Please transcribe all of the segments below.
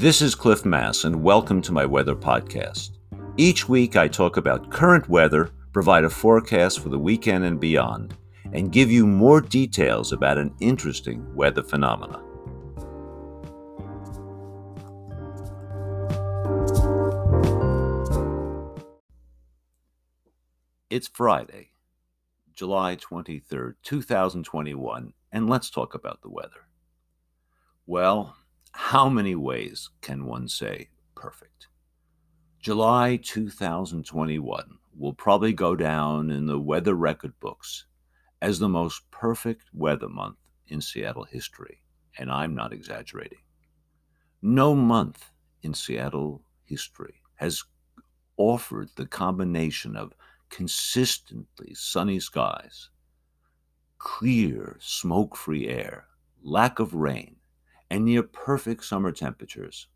This is Cliff Mass, and welcome to my weather podcast. Each week, I talk about current weather, provide a forecast for the weekend and beyond, and give you more details about an interesting weather phenomena. It's Friday, July 23rd, 2021, and let's talk about the weather. Well, how many ways can one say perfect? July 2021 will probably go down in the weather record books as the most perfect weather month in Seattle history, and I'm not exaggerating. No month in Seattle history has offered the combination of consistently sunny skies, clear, smoke free air, lack of rain, and near perfect summer temperatures,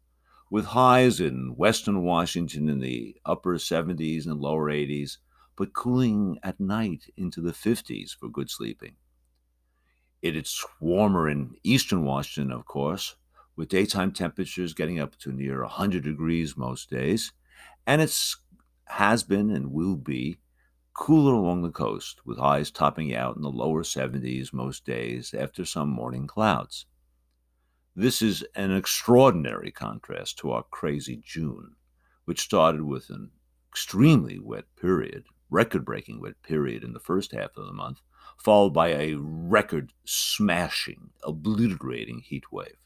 with highs in western Washington in the upper 70s and lower 80s, but cooling at night into the 50s for good sleeping. It's warmer in eastern Washington, of course, with daytime temperatures getting up to near 100 degrees most days, and it's has been and will be cooler along the coast, with highs topping out in the lower 70s most days after some morning clouds. This is an extraordinary contrast to our crazy June, which started with an extremely wet period, record breaking wet period in the first half of the month, followed by a record smashing, obliterating heat wave.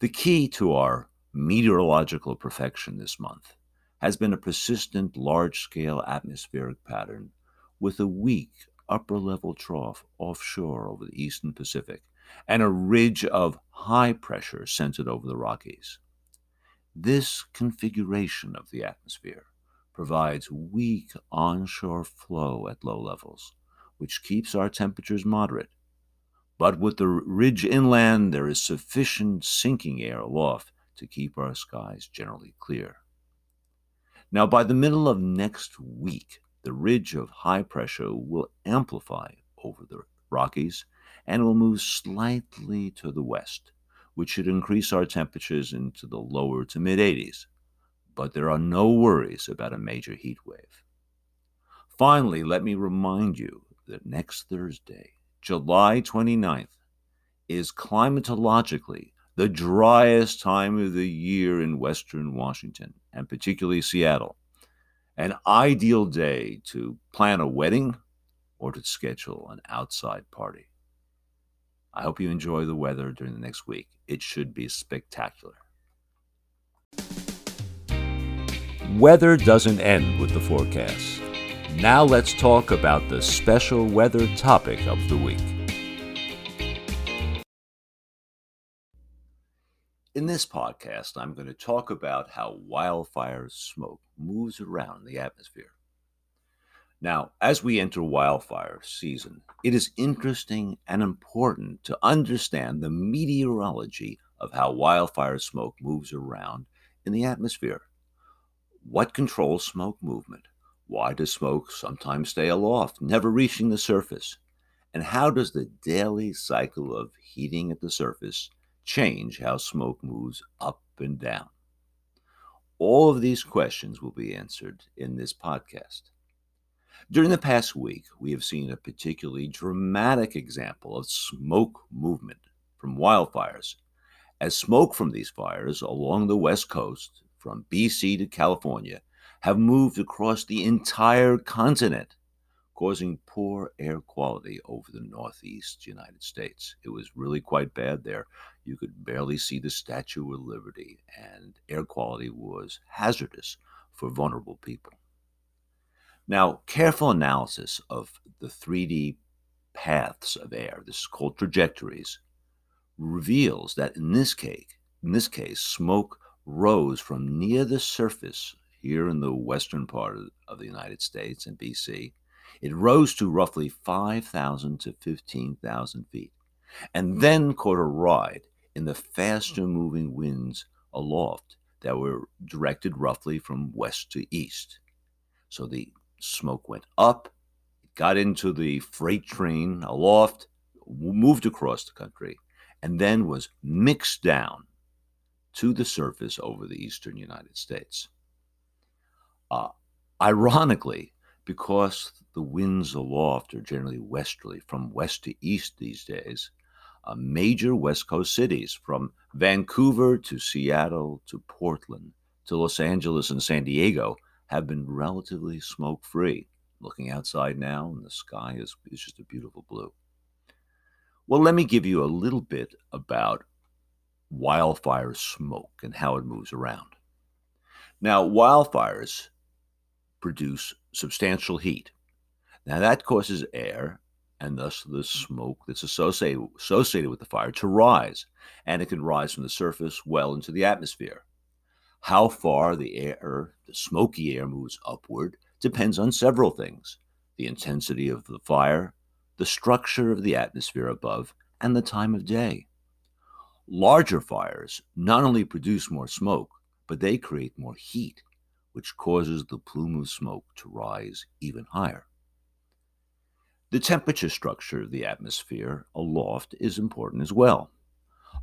The key to our meteorological perfection this month has been a persistent large scale atmospheric pattern with a weak upper level trough offshore over the eastern Pacific and a ridge of high pressure centered over the Rockies. This configuration of the atmosphere provides weak onshore flow at low levels, which keeps our temperatures moderate. But with the ridge inland, there is sufficient sinking air aloft to keep our skies generally clear. Now, by the middle of next week, the ridge of high pressure will amplify over the Rockies and will move slightly to the west, which should increase our temperatures into the lower to mid 80s. But there are no worries about a major heat wave. Finally, let me remind you that next Thursday, July 29th, is climatologically the driest time of the year in western Washington, and particularly Seattle. An ideal day to plan a wedding or to schedule an outside party. I hope you enjoy the weather during the next week. It should be spectacular. Weather doesn't end with the forecast. Now let's talk about the special weather topic of the week. In this podcast, I'm going to talk about how wildfire smoke moves around the atmosphere. Now, as we enter wildfire season, it is interesting and important to understand the meteorology of how wildfire smoke moves around in the atmosphere. What controls smoke movement? Why does smoke sometimes stay aloft, never reaching the surface? And how does the daily cycle of heating at the surface change how smoke moves up and down? All of these questions will be answered in this podcast. During the past week, we have seen a particularly dramatic example of smoke movement from wildfires, as smoke from these fires along the West Coast, from BC to California, have moved across the entire continent causing poor air quality over the northeast United States. It was really quite bad there. You could barely see the Statue of Liberty, and air quality was hazardous for vulnerable people. Now, careful analysis of the 3D paths of air, this is called trajectories, reveals that in this case, in this case, smoke rose from near the surface here in the western part of the United States and BC it rose to roughly 5,000 to 15,000 feet, and then caught a ride in the faster moving winds aloft that were directed roughly from west to east. So the smoke went up, got into the freight train aloft, moved across the country, and then was mixed down to the surface over the eastern United States. Uh, ironically, because the winds aloft are generally westerly from west to east these days, uh, major West Coast cities from Vancouver to Seattle to Portland to Los Angeles and San Diego have been relatively smoke free. Looking outside now, and the sky is, is just a beautiful blue. Well, let me give you a little bit about wildfire smoke and how it moves around. Now, wildfires produce substantial heat. Now, that causes air and thus the smoke that's associated, associated with the fire to rise, and it can rise from the surface well into the atmosphere. How far the air, the smoky air, moves upward depends on several things the intensity of the fire, the structure of the atmosphere above, and the time of day. Larger fires not only produce more smoke, but they create more heat, which causes the plume of smoke to rise even higher. The temperature structure of the atmosphere aloft is important as well.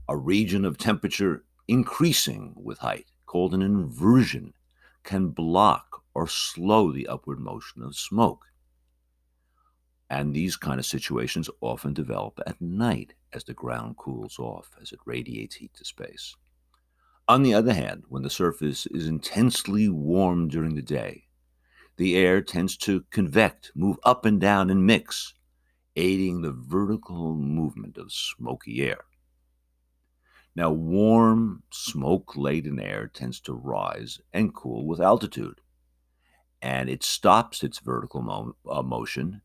A region of temperature increasing with height, called an inversion, can block or slow the upward motion of smoke. And these kind of situations often develop at night as the ground cools off, as it radiates heat to space. On the other hand, when the surface is intensely warm during the day, the air tends to convect, move up and down, and mix, aiding the vertical movement of smoky air. Now, warm, smoke laden air tends to rise and cool with altitude, and it stops its vertical mo- uh, motion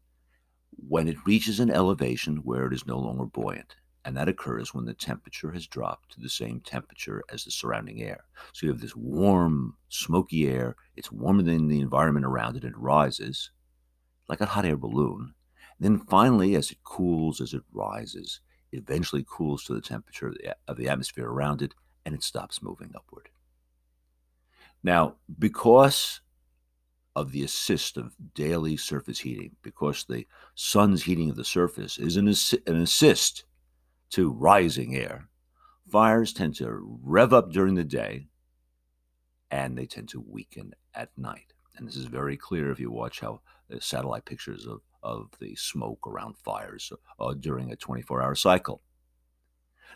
when it reaches an elevation where it is no longer buoyant. And that occurs when the temperature has dropped to the same temperature as the surrounding air. So you have this warm, smoky air. It's warmer than the environment around it. It rises like a hot air balloon. And then finally, as it cools, as it rises, it eventually cools to the temperature of the, of the atmosphere around it and it stops moving upward. Now, because of the assist of daily surface heating, because the sun's heating of the surface is an, assi- an assist to rising air, fires tend to rev up during the day and they tend to weaken at night. And this is very clear if you watch how the satellite pictures of, of the smoke around fires uh, during a 24 hour cycle.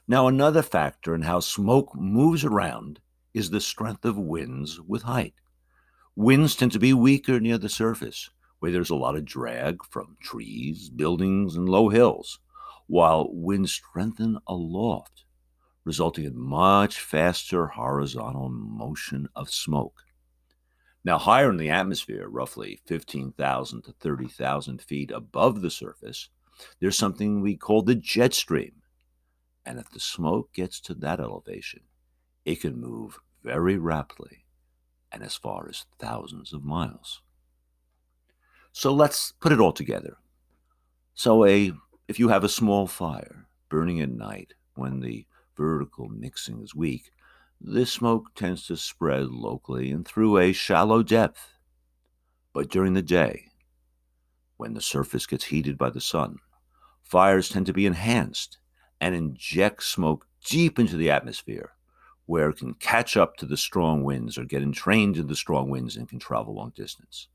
Now, another factor in how smoke moves around is the strength of winds with height. Winds tend to be weaker near the surface, where there's a lot of drag from trees, buildings, and low hills while winds strengthen aloft, resulting in much faster horizontal motion of smoke. Now, higher in the atmosphere, roughly 15,000 to 30,000 feet above the surface, there's something we call the jet stream. And if the smoke gets to that elevation, it can move very rapidly and as far as thousands of miles. So let's put it all together. So, a if you have a small fire burning at night when the vertical mixing is weak, this smoke tends to spread locally and through a shallow depth. But during the day, when the surface gets heated by the sun, fires tend to be enhanced and inject smoke deep into the atmosphere, where it can catch up to the strong winds or get entrained in the strong winds and can travel long distance.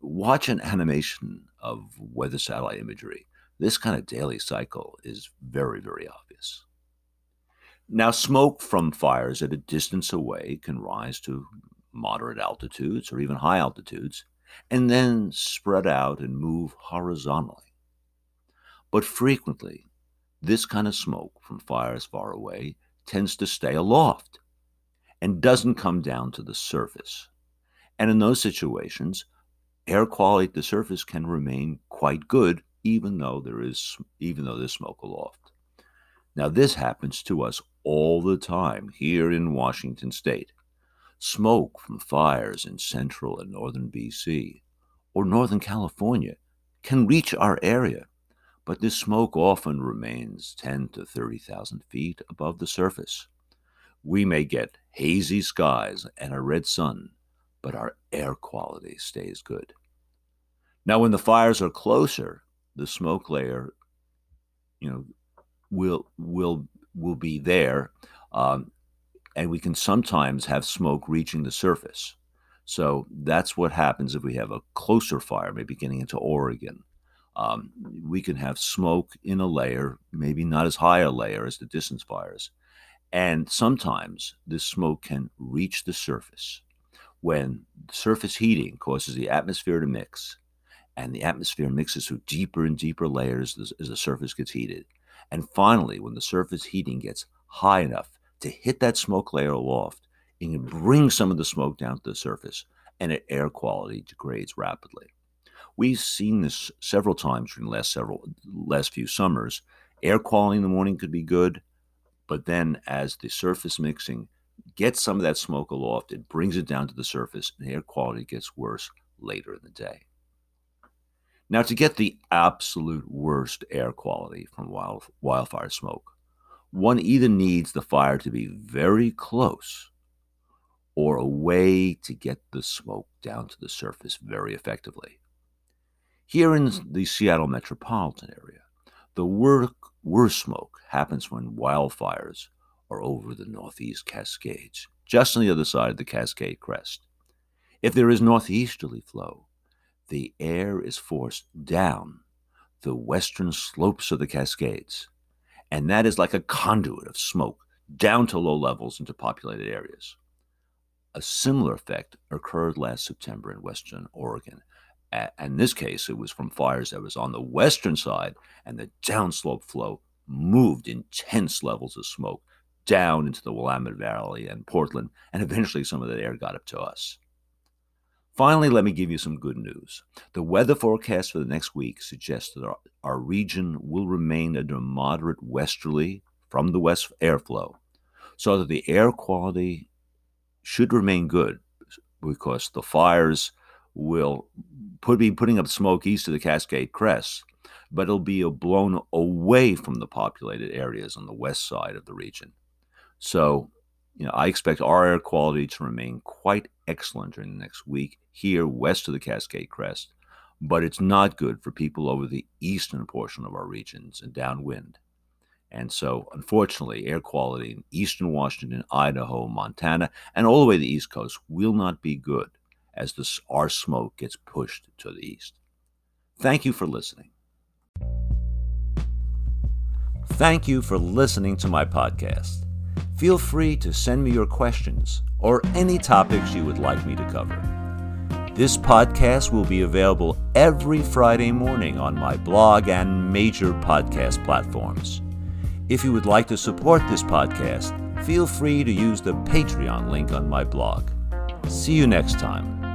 Watch an animation of weather satellite imagery this kind of daily cycle is very, very obvious. Now, smoke from fires at a distance away can rise to moderate altitudes or even high altitudes and then spread out and move horizontally. But frequently, this kind of smoke from fires far away tends to stay aloft and doesn't come down to the surface. And in those situations, air quality at the surface can remain quite good even though there is even though there's smoke aloft. Now this happens to us all the time here in Washington state. Smoke from fires in central and northern BC or northern California can reach our area, but this smoke often remains 10 to 30,000 feet above the surface. We may get hazy skies and a red sun, but our air quality stays good. Now, when the fires are closer, the smoke layer, you know, will will will be there, um, and we can sometimes have smoke reaching the surface. So that's what happens if we have a closer fire, maybe getting into Oregon. Um, we can have smoke in a layer, maybe not as high a layer as the distance fires. And sometimes this smoke can reach the surface. When surface heating causes the atmosphere to mix, and the atmosphere mixes through deeper and deeper layers as, the surface gets heated. And finally, when the surface heating gets high enough to hit that smoke layer aloft, it can bring some of the smoke down to the surface, and air quality degrades rapidly. We've seen this several times during the last several last few summers. Air quality in the morning could be good, but then as the surface mixing gets some of that smoke aloft, it brings it down to the surface, and air quality gets worse later in the day. Now, to get the absolute worst air quality from wild, wildfire smoke, one either needs the fire to be very close or a way to get the smoke down to the surface very effectively. Here in the Seattle metropolitan area, the worst smoke happens when wildfires are over the Northeast Cascades, just on the other side of the Cascade Crest. If there is northeasterly flow, the air is forced down the western slopes of the Cascades, and that is like a conduit of smoke down to low levels into populated areas. A similar effect occurred last September in western Oregon. And in this case, it was from fires that was on the western side, and the downslope flow moved intense levels of smoke down into the Willamette Valley and Portland, and eventually some of that air got up to us. Finally, let me give you some good news. The weather forecast for the next week suggests that our, our region will remain under moderate westerly from the west airflow, so that the air quality should remain good because the fires will put, be putting up smoke east of the Cascade Crest, but it'll be blown away from the populated areas on the west side of the region. So you know, I expect our air quality to remain quite excellent during the next week here west of the Cascade Crest, but it's not good for people over the eastern portion of our regions and downwind. And so, unfortunately, air quality in eastern Washington, Idaho, Montana, and all the way to the East Coast will not be good as this, our smoke gets pushed to the east. Thank you for listening. Thank you for listening to my podcast feel free to send me your questions or any topics you would like me to cover. This podcast will be available every Friday morning on my blog and major podcast platforms. If you would like to support this podcast, feel free to use the Patreon link on my blog. See you next time.